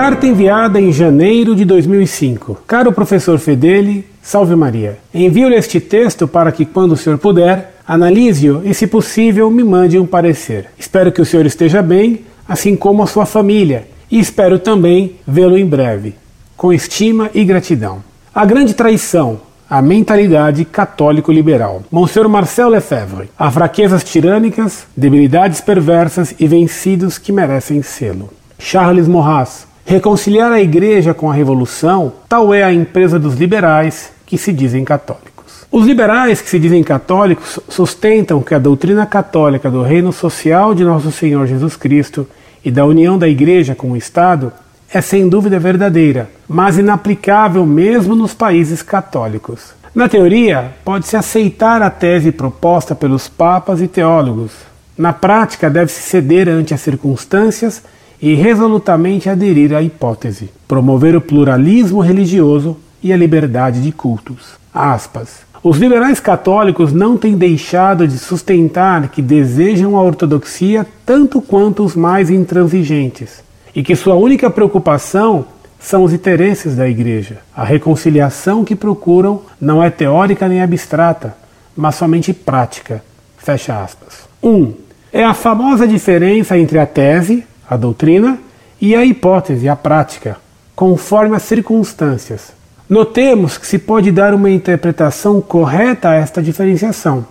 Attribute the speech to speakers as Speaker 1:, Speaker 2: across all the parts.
Speaker 1: Carta enviada em janeiro de 2005. Caro professor Fedeli, salve Maria. Envio-lhe este texto para que, quando o senhor puder, analise-o e, se possível, me mande um parecer. Espero que o senhor esteja bem, assim como a sua família, e espero também vê-lo em breve. Com estima e gratidão. A grande traição, a mentalidade católico-liberal. Monsenhor Marcel Lefebvre. Há fraquezas tirânicas, debilidades perversas e vencidos que merecem selo. Charles Maurras. Reconciliar a igreja com a revolução, tal é a empresa dos liberais que se dizem católicos. Os liberais que se dizem católicos sustentam que a doutrina católica do reino social de nosso Senhor Jesus Cristo e da união da igreja com o Estado é sem dúvida verdadeira, mas inaplicável mesmo nos países católicos. Na teoria, pode-se aceitar a tese proposta pelos papas e teólogos. Na prática, deve-se ceder ante as circunstâncias e resolutamente aderir à hipótese, promover o pluralismo religioso e a liberdade de cultos. Aspas. Os liberais católicos não têm deixado de sustentar que desejam a ortodoxia tanto quanto os mais intransigentes e que sua única preocupação são os interesses da Igreja. A reconciliação que procuram não é teórica nem abstrata, mas somente prática. Fecha aspas. 1. Um, é a famosa diferença entre a tese, a doutrina, e a hipótese, a prática, conforme as circunstâncias. Notemos que se pode dar uma interpretação correta a esta diferenciação.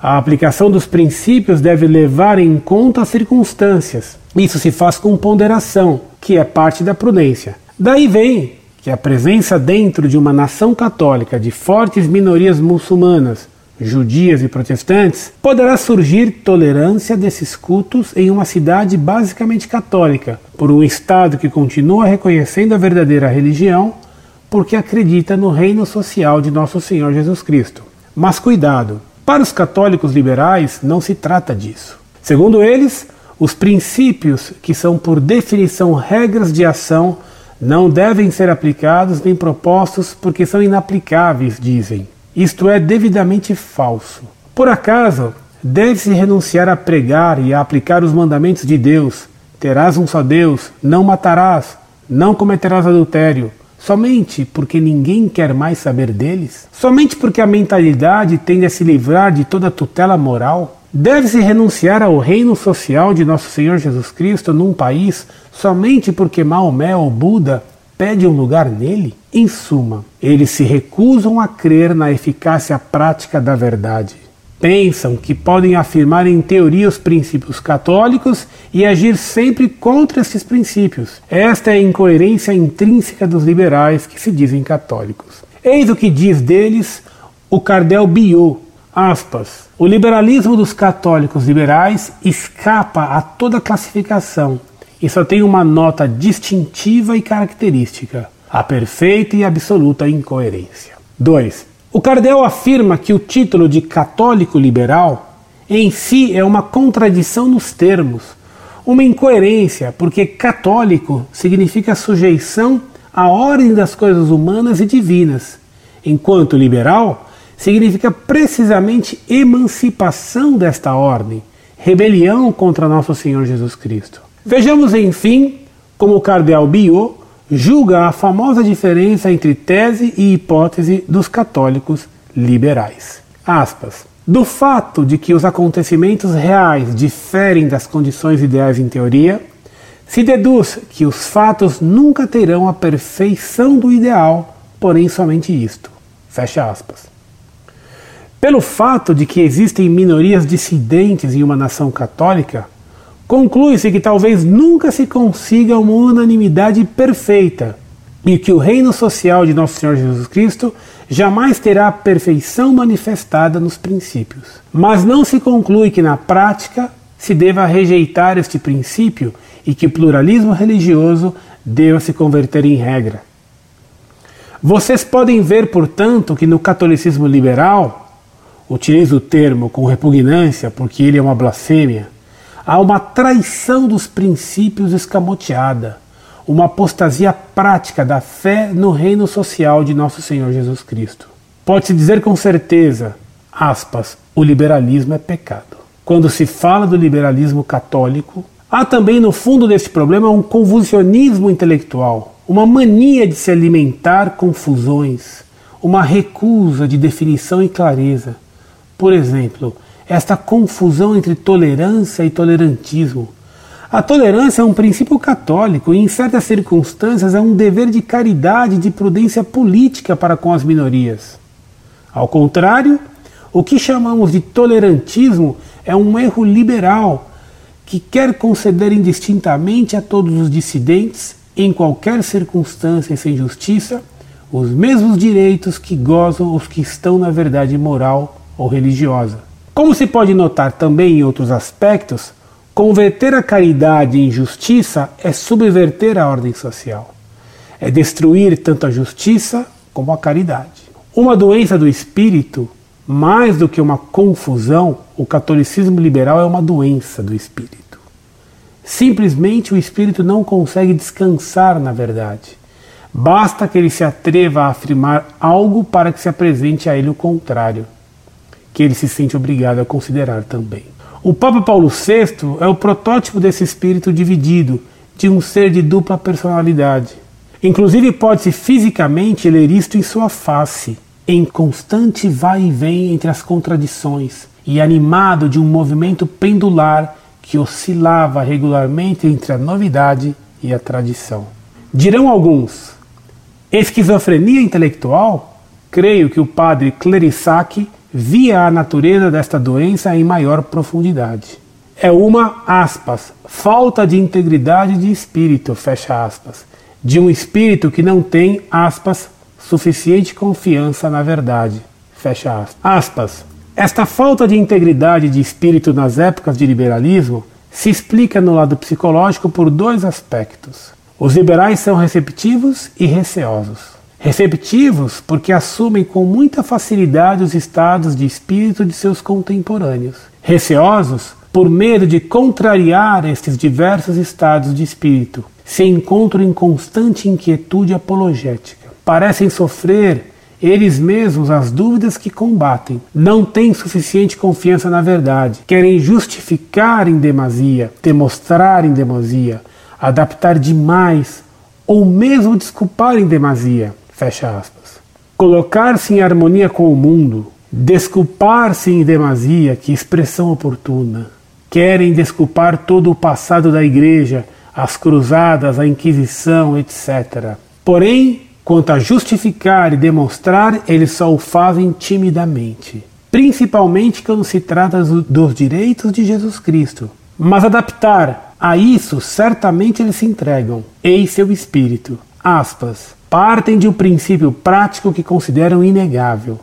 Speaker 1: A aplicação dos princípios deve levar em conta as circunstâncias. Isso se faz com ponderação, que é parte da prudência. Daí vem que a presença dentro de uma nação católica de fortes minorias muçulmanas, judias e protestantes, poderá surgir tolerância desses cultos em uma cidade basicamente católica, por um Estado que continua reconhecendo a verdadeira religião porque acredita no reino social de nosso Senhor Jesus Cristo. Mas cuidado, para os católicos liberais, não se trata disso. Segundo eles, os princípios, que são por definição regras de ação, não devem ser aplicados nem propostos porque são inaplicáveis, dizem. Isto é devidamente falso. Por acaso, deve-se renunciar a pregar e a aplicar os mandamentos de Deus: terás um só Deus, não matarás, não cometerás adultério, Somente porque ninguém quer mais saber deles? Somente porque a mentalidade tende a se livrar de toda tutela moral? Deve-se renunciar ao reino social de nosso Senhor Jesus Cristo num país somente porque Maomé ou Buda pede um lugar nele? Em suma, eles se recusam a crer na eficácia prática da verdade pensam que podem afirmar em teoria os princípios católicos e agir sempre contra esses princípios. Esta é a incoerência intrínseca dos liberais que se dizem católicos. Eis o que diz deles o Cardel Biot, aspas, o liberalismo dos católicos liberais escapa a toda classificação e só tem uma nota distintiva e característica, a perfeita e absoluta incoerência. 2. O Cardel afirma que o título de católico liberal em si é uma contradição nos termos, uma incoerência, porque católico significa sujeição à ordem das coisas humanas e divinas, enquanto liberal significa precisamente emancipação desta ordem, rebelião contra nosso Senhor Jesus Cristo. Vejamos, enfim, como o Cardeal Biot julga a famosa diferença entre tese e hipótese dos católicos liberais. Aspas. Do fato de que os acontecimentos reais diferem das condições ideais em teoria, se deduz que os fatos nunca terão a perfeição do ideal, porém somente isto. Fecha aspas. Pelo fato de que existem minorias dissidentes em uma nação católica, Conclui-se que talvez nunca se consiga uma unanimidade perfeita e que o reino social de Nosso Senhor Jesus Cristo jamais terá a perfeição manifestada nos princípios. Mas não se conclui que na prática se deva rejeitar este princípio e que o pluralismo religioso deva se converter em regra. Vocês podem ver, portanto, que no catolicismo liberal, utilizo o termo com repugnância porque ele é uma blasfêmia, Há uma traição dos princípios escamoteada, uma apostasia prática da fé no reino social de nosso Senhor Jesus Cristo. Pode-se dizer com certeza, aspas, o liberalismo é pecado. Quando se fala do liberalismo católico, Há também no fundo deste problema um convulsionismo intelectual, uma mania de se alimentar confusões, uma recusa de definição e clareza. Por exemplo, esta confusão entre tolerância e tolerantismo. A tolerância é um princípio católico e, em certas circunstâncias, é um dever de caridade e de prudência política para com as minorias. Ao contrário, o que chamamos de tolerantismo é um erro liberal que quer conceder indistintamente a todos os dissidentes, em qualquer circunstância e sem justiça, os mesmos direitos que gozam os que estão na verdade moral ou religiosa. Como se pode notar também em outros aspectos, converter a caridade em justiça é subverter a ordem social. É destruir tanto a justiça como a caridade. Uma doença do espírito mais do que uma confusão, o catolicismo liberal é uma doença do espírito. Simplesmente o espírito não consegue descansar na verdade. Basta que ele se atreva a afirmar algo para que se apresente a ele o contrário, que ele se sente obrigado a considerar também. O Papa Paulo VI é o protótipo desse espírito dividido, de um ser de dupla personalidade. Inclusive, pode-se fisicamente ler isto em sua face em constante vai e vem entre as contradições e animado de um movimento pendular que oscilava regularmente entre a novidade e a tradição. Dirão alguns: esquizofrenia intelectual? Creio que o padre Clerissac via a natureza desta doença em maior profundidade. É uma, aspas, falta de integridade de espírito, fecha aspas, de um espírito que não tem, aspas, suficiente confiança na verdade. Fecha aspas. Esta falta de integridade de espírito nas épocas de liberalismo se explica no lado psicológico por dois aspectos. Os liberais são receptivos e receosos. Receptivos porque assumem com muita facilidade os estados de espírito de seus contemporâneos. Receosos por medo de contrariar estes diversos estados de espírito, se encontram em constante inquietude apologética parecem sofrer eles mesmos as dúvidas que combatem. Não têm suficiente confiança na verdade. Querem justificar em demasia, demonstrar em demasia, adaptar demais ou mesmo desculpar em demasia. Fecha aspas. Colocar-se em harmonia com o mundo, desculpar-se em demasia, que expressão oportuna. Querem desculpar todo o passado da igreja, as cruzadas, a Inquisição, etc. Porém, Quanto a justificar e demonstrar, eles só o fazem timidamente, principalmente quando se trata dos direitos de Jesus Cristo. Mas adaptar a isso, certamente eles se entregam, em seu espírito. Aspas. Partem de um princípio prático que consideram inegável,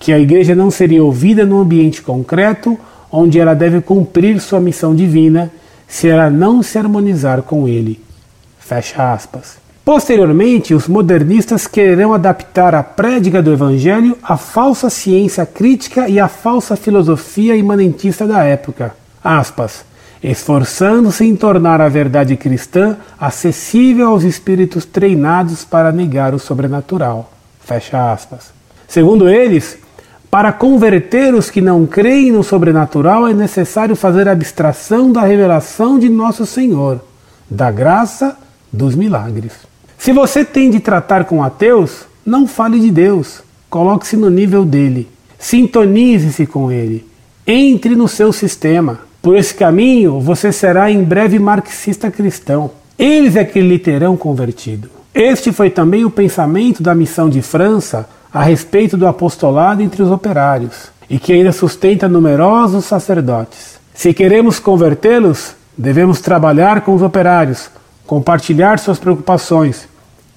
Speaker 1: que a igreja não seria ouvida no ambiente concreto onde ela deve cumprir sua missão divina se ela não se harmonizar com ele. Fecha aspas. Posteriormente, os modernistas quererão adaptar a prédica do Evangelho à falsa ciência crítica e à falsa filosofia imanentista da época. Aspas, esforçando-se em tornar a verdade cristã acessível aos espíritos treinados para negar o sobrenatural. Fecha aspas. Segundo eles, para converter os que não creem no sobrenatural é necessário fazer abstração da revelação de nosso Senhor, da graça dos milagres. Se você tem de tratar com ateus, não fale de Deus. Coloque-se no nível dele. Sintonize-se com ele. Entre no seu sistema. Por esse caminho, você será em breve marxista cristão. Eles é que lhe terão convertido. Este foi também o pensamento da missão de França a respeito do apostolado entre os operários, e que ainda sustenta numerosos sacerdotes. Se queremos convertê-los, devemos trabalhar com os operários, compartilhar suas preocupações,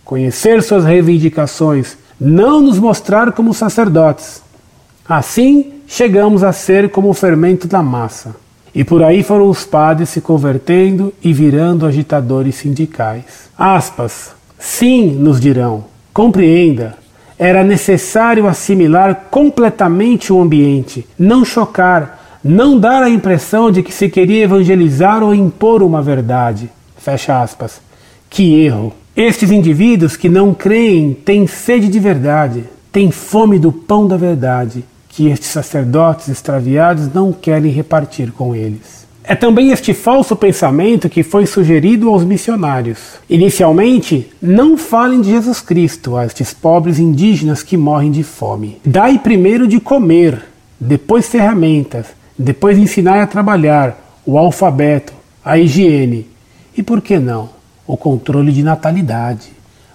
Speaker 1: conhecer suas reivindicações, não nos mostrar como sacerdotes. Assim, chegamos a ser como o fermento da massa. E por aí foram os padres se convertendo e virando agitadores sindicais. Aspas. Sim, nos dirão. Compreenda. Era necessário assimilar completamente o ambiente, não chocar, não dar a impressão de que se queria evangelizar ou impor uma verdade. Fecha aspas. Que erro! Estes indivíduos que não creem têm sede de verdade, têm fome do pão da verdade, que estes sacerdotes extraviados não querem repartir com eles. É também este falso pensamento que foi sugerido aos missionários. Inicialmente, não falem de Jesus Cristo a estes pobres indígenas que morrem de fome. Dai primeiro de comer, depois ferramentas, depois ensinai a trabalhar, o alfabeto, a higiene e, por que não, o controle de natalidade.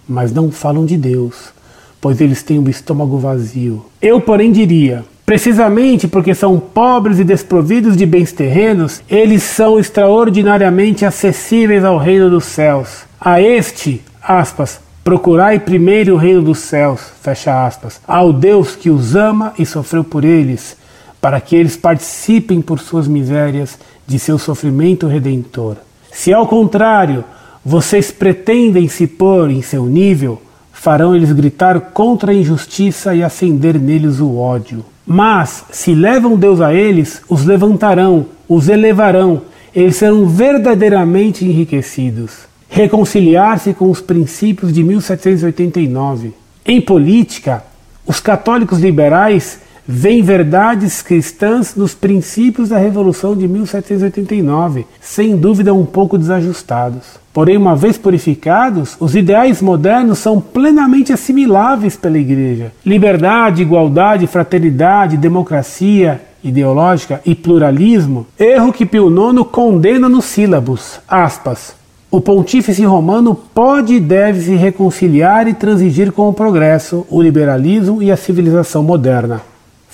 Speaker 1: Mas não falam de Deus, pois eles têm o estômago vazio. Eu, porém, diria: Precisamente porque são pobres e desprovidos de bens terrenos, eles são extraordinariamente acessíveis ao reino dos céus. A este, aspas, procurai primeiro o reino dos céus, fecha aspas, ao Deus que os ama e sofreu por eles, para que eles participem por suas misérias de seu sofrimento redentor. Se ao contrário, vocês pretendem se pôr em seu nível, farão eles gritar contra a injustiça e acender neles o ódio. Mas, se levam Deus a eles, os levantarão, os elevarão, eles serão verdadeiramente enriquecidos. Reconciliar-se com os princípios de 1789. Em política, os católicos liberais veem verdades cristãs nos princípios da Revolução de 1789, sem dúvida um pouco desajustados. Porém, uma vez purificados, os ideais modernos são plenamente assimiláveis pela Igreja. Liberdade, igualdade, fraternidade, democracia ideológica e pluralismo, erro que Pio IX condena nos sílabos. Aspas. O pontífice romano pode e deve se reconciliar e transigir com o progresso, o liberalismo e a civilização moderna.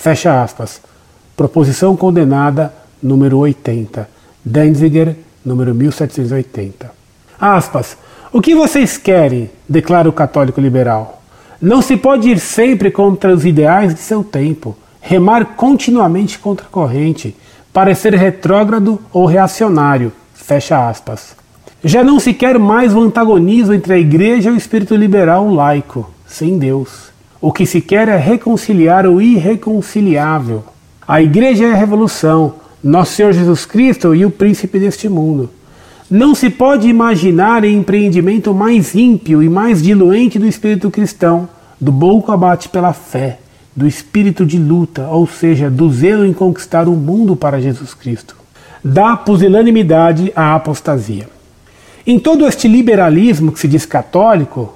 Speaker 1: Fecha aspas. Proposição condenada número 80. Denziger, número 1780. Aspas. O que vocês querem? declara o católico liberal. Não se pode ir sempre contra os ideais de seu tempo, remar continuamente contra a corrente, parecer retrógrado ou reacionário. Fecha aspas. Já não se quer mais o antagonismo entre a igreja e o espírito liberal laico, sem Deus. O que se quer é reconciliar o irreconciliável. A igreja é a revolução, nosso Senhor Jesus Cristo e o príncipe deste mundo. Não se pode imaginar empreendimento mais ímpio e mais diluente do espírito cristão, do bom combate pela fé, do espírito de luta, ou seja, do zelo em conquistar o mundo para Jesus Cristo. Da pusilanimidade à apostasia. Em todo este liberalismo que se diz católico,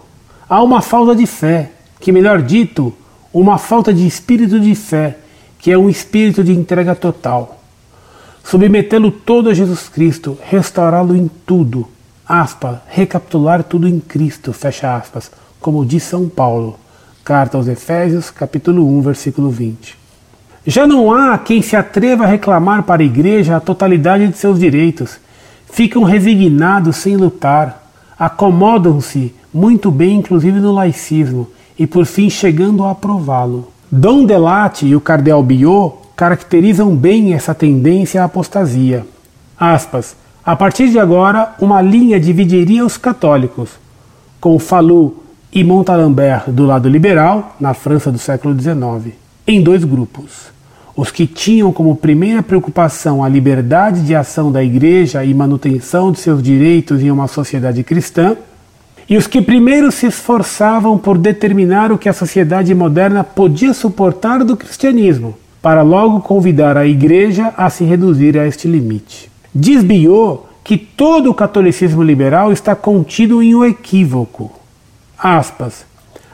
Speaker 1: há uma falta de fé, que melhor dito, uma falta de espírito de fé, que é um espírito de entrega total. Submetê-lo todo a Jesus Cristo, restaurá-lo em tudo, aspa, recapitular tudo em Cristo, fecha aspas, como diz São Paulo, carta aos Efésios, capítulo 1, versículo 20. Já não há quem se atreva a reclamar para a igreja a totalidade de seus direitos. Ficam resignados sem lutar, acomodam-se muito bem, inclusive no laicismo, e por fim chegando a aprová-lo. Dom Delate e o cardeal Biot caracterizam bem essa tendência à apostasia. Aspas, a partir de agora, uma linha dividiria os católicos, com Falou e Montalembert do lado liberal, na França do século XIX, em dois grupos. Os que tinham como primeira preocupação a liberdade de ação da Igreja e manutenção de seus direitos em uma sociedade cristã, e os que primeiro se esforçavam por determinar o que a sociedade moderna podia suportar do cristianismo, para logo convidar a Igreja a se reduzir a este limite. Diz Biot que todo o catolicismo liberal está contido em um equívoco. Aspas,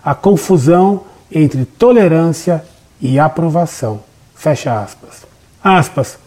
Speaker 1: a confusão entre tolerância e aprovação. Fecha aspas. Aspas.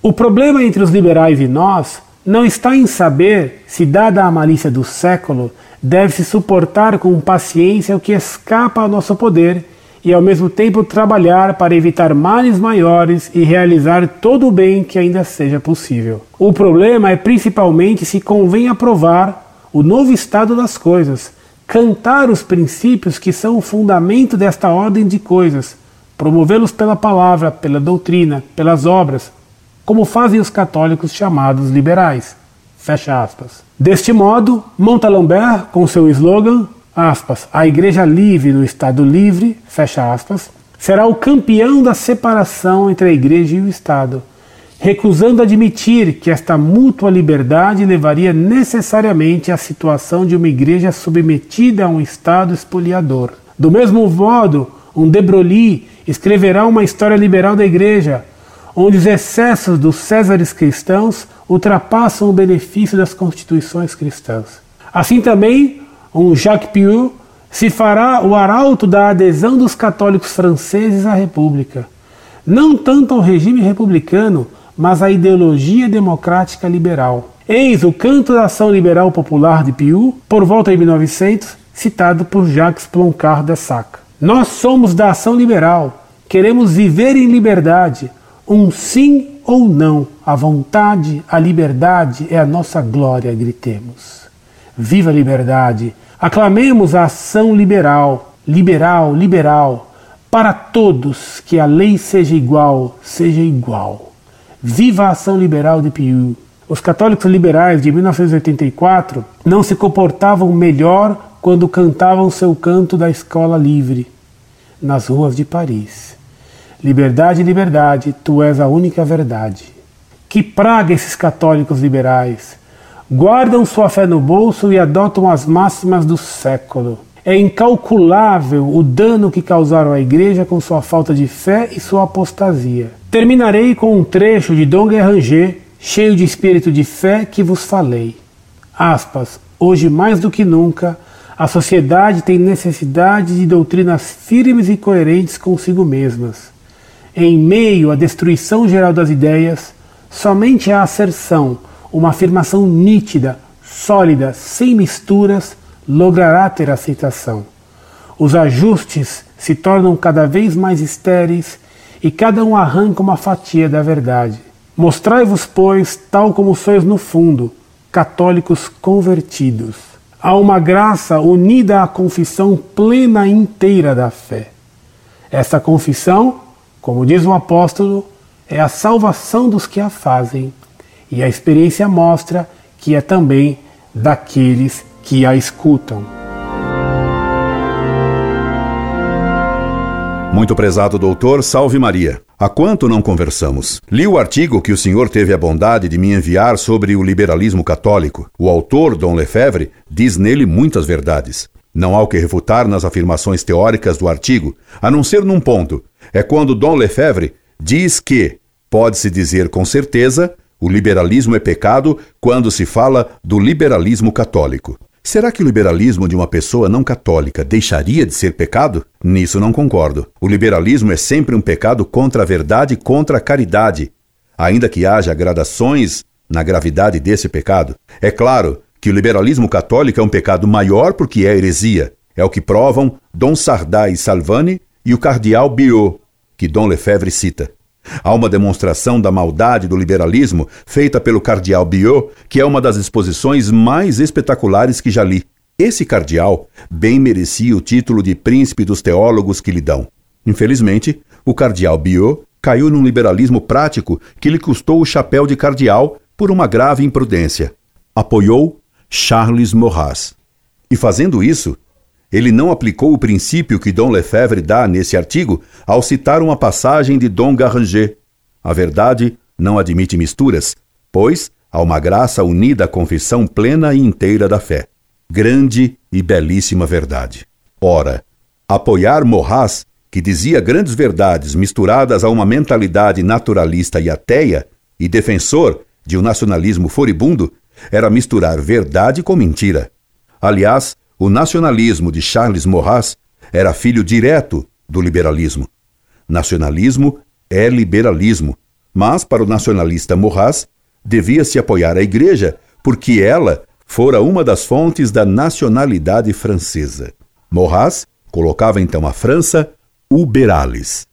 Speaker 1: O problema entre os liberais e nós não está em saber se, dada a malícia do século, deve-se suportar com paciência o que escapa ao nosso poder e ao mesmo tempo trabalhar para evitar males maiores e realizar todo o bem que ainda seja possível. O problema é principalmente se convém aprovar o novo estado das coisas, cantar os princípios que são o fundamento desta ordem de coisas, promovê-los pela palavra, pela doutrina, pelas obras, como fazem os católicos chamados liberais. Fecha aspas. Deste modo, Montalembert, com seu slogan aspas, a Igreja livre no Estado livre, fecha aspas, será o campeão da separação entre a Igreja e o Estado, recusando admitir que esta mútua liberdade levaria necessariamente à situação de uma Igreja submetida a um Estado espoliador. Do mesmo modo, um De Broglie escreverá uma história liberal da Igreja, onde os excessos dos Césares cristãos ultrapassam o benefício das constituições cristãs. Assim também, um Jacques Piu se fará o arauto da adesão dos católicos franceses à República, não tanto ao regime republicano, mas à ideologia democrática liberal. Eis o canto da ação liberal popular de Piu, por volta de 1900, citado por Jacques Ploncard de Sac. Nós somos da ação liberal, queremos viver em liberdade, um sim ou não, a vontade, a liberdade é a nossa glória, gritemos. Viva a liberdade! Aclamemos a ação liberal, liberal, liberal, para todos que a lei seja igual, seja igual. Viva a ação liberal de Piu! Os católicos liberais de 1984 não se comportavam melhor quando cantavam seu canto da escola livre nas ruas de Paris. Liberdade, liberdade, tu és a única verdade. Que praga esses católicos liberais! Guardam sua fé no bolso e adotam as máximas do século. É incalculável o dano que causaram à Igreja com sua falta de fé e sua apostasia. Terminarei com um trecho de Dom Guerranger, cheio de espírito de fé, que vos falei. Aspas, hoje mais do que nunca, a sociedade tem necessidade de doutrinas firmes e coerentes consigo mesmas. Em meio à destruição geral das ideias, somente a asserção, uma afirmação nítida, sólida, sem misturas, logrará ter aceitação. Os ajustes se tornam cada vez mais estéreis e cada um arranca uma fatia da verdade. Mostrai-vos, pois, tal como sois no fundo, católicos convertidos. Há uma graça unida à confissão plena inteira da fé. Esta confissão, como diz o apóstolo, é a salvação dos que a fazem, e a experiência mostra que é também daqueles que a escutam.
Speaker 2: Muito prezado doutor, salve Maria. Há quanto não conversamos? Li o artigo que o senhor teve a bondade de me enviar sobre o liberalismo católico. O autor, Dom Lefebvre, diz nele muitas verdades. Não há o que refutar nas afirmações teóricas do artigo, a não ser num ponto. É quando Dom Lefebvre diz que, pode-se dizer com certeza, o liberalismo é pecado quando se fala do liberalismo católico. Será que o liberalismo de uma pessoa não católica deixaria de ser pecado? Nisso não concordo. O liberalismo é sempre um pecado contra a verdade e contra a caridade, ainda que haja gradações na gravidade desse pecado. É claro que o liberalismo católico é um pecado maior porque é heresia. É o que provam Dom Sardá e Salvani e o cardeal Biot, que Dom Lefebvre cita. Há uma demonstração da maldade do liberalismo feita pelo cardeal Biot, que é uma das exposições mais espetaculares que já li. Esse cardeal bem merecia o título de príncipe dos teólogos que lhe dão. Infelizmente, o cardeal Biot caiu num liberalismo prático que lhe custou o chapéu de cardeal por uma grave imprudência. Apoiou Charles Maurras. E fazendo isso, ele não aplicou o princípio que Dom Lefebvre dá nesse artigo ao citar uma passagem de Dom Garanger. A verdade não admite misturas, pois há uma graça unida à confissão plena e inteira da fé. Grande e belíssima verdade. Ora, apoiar Morras, que dizia grandes verdades misturadas a uma mentalidade naturalista e ateia, e defensor de um nacionalismo furibundo, era misturar verdade com mentira. Aliás, o nacionalismo de Charles Maurras era filho direto do liberalismo. Nacionalismo é liberalismo, mas para o nacionalista Maurras devia se apoiar a Igreja, porque ela fora uma das fontes da nacionalidade francesa. Maurras colocava então a França uberalis.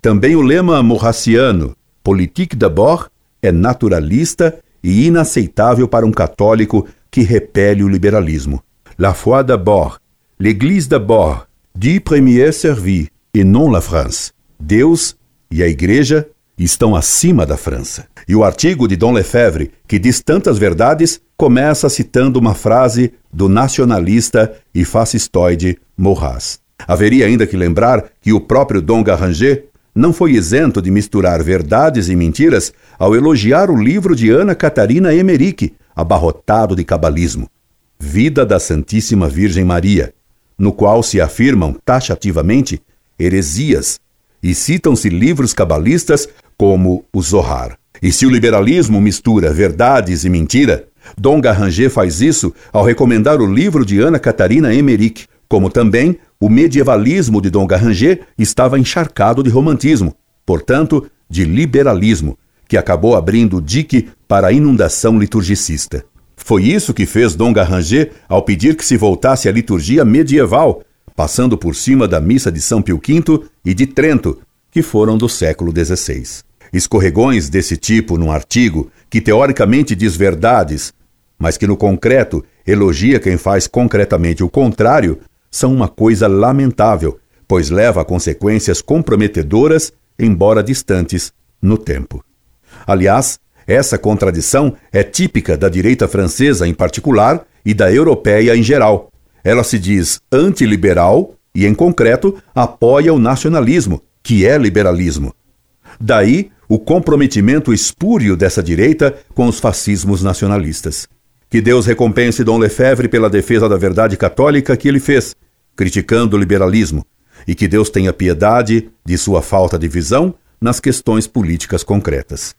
Speaker 2: Também o lema morraciano, politique d'abord, é naturalista e inaceitável para um católico que repele o liberalismo. La foi d'abord, l'Église d'abord, Dieu premier servi, e non la France. Deus e a Igreja estão acima da França. E o artigo de Dom Lefebvre, que diz tantas verdades, começa citando uma frase do nacionalista e fascistoide Maurras. Haveria ainda que lembrar que o próprio Dom Garanger não foi isento de misturar verdades e mentiras ao elogiar o livro de Ana Catarina Emerick, abarrotado de cabalismo. Vida da Santíssima Virgem Maria, no qual se afirmam taxativamente heresias e citam-se livros cabalistas como o Zohar. E se o liberalismo mistura verdades e mentira, Dom Garranger faz isso ao recomendar o livro de Ana Catarina Emmerich, como também o medievalismo de Dom Garranger estava encharcado de romantismo, portanto, de liberalismo, que acabou abrindo o dique para a inundação liturgicista. Foi isso que fez Dom Garranger ao pedir que se voltasse à liturgia medieval, passando por cima da missa de São Pio V e de Trento, que foram do século XVI. Escorregões desse tipo num artigo que teoricamente diz verdades, mas que no concreto elogia quem faz concretamente o contrário, são uma coisa lamentável, pois leva a consequências comprometedoras, embora distantes no tempo. Aliás, essa contradição é típica da direita francesa em particular e da europeia em geral. Ela se diz antiliberal e, em concreto, apoia o nacionalismo, que é liberalismo. Daí o comprometimento espúrio dessa direita com os fascismos nacionalistas. Que Deus recompense Dom Lefebvre pela defesa da verdade católica que ele fez, criticando o liberalismo, e que Deus tenha piedade de sua falta de visão nas questões políticas concretas.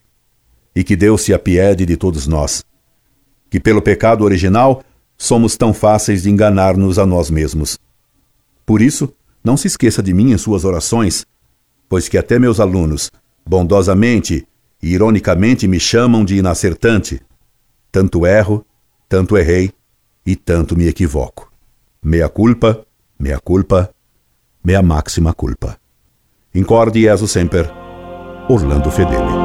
Speaker 2: E que Deus se apiede de todos nós, que pelo pecado original somos tão fáceis de enganar-nos a nós mesmos. Por isso, não se esqueça de mim em suas orações, pois que até meus alunos bondosamente e ironicamente me chamam de inacertante. Tanto erro, tanto errei e tanto me equivoco. Mea culpa, mea culpa, mea máxima culpa. Incorde Jesus semper, Orlando Fedeli.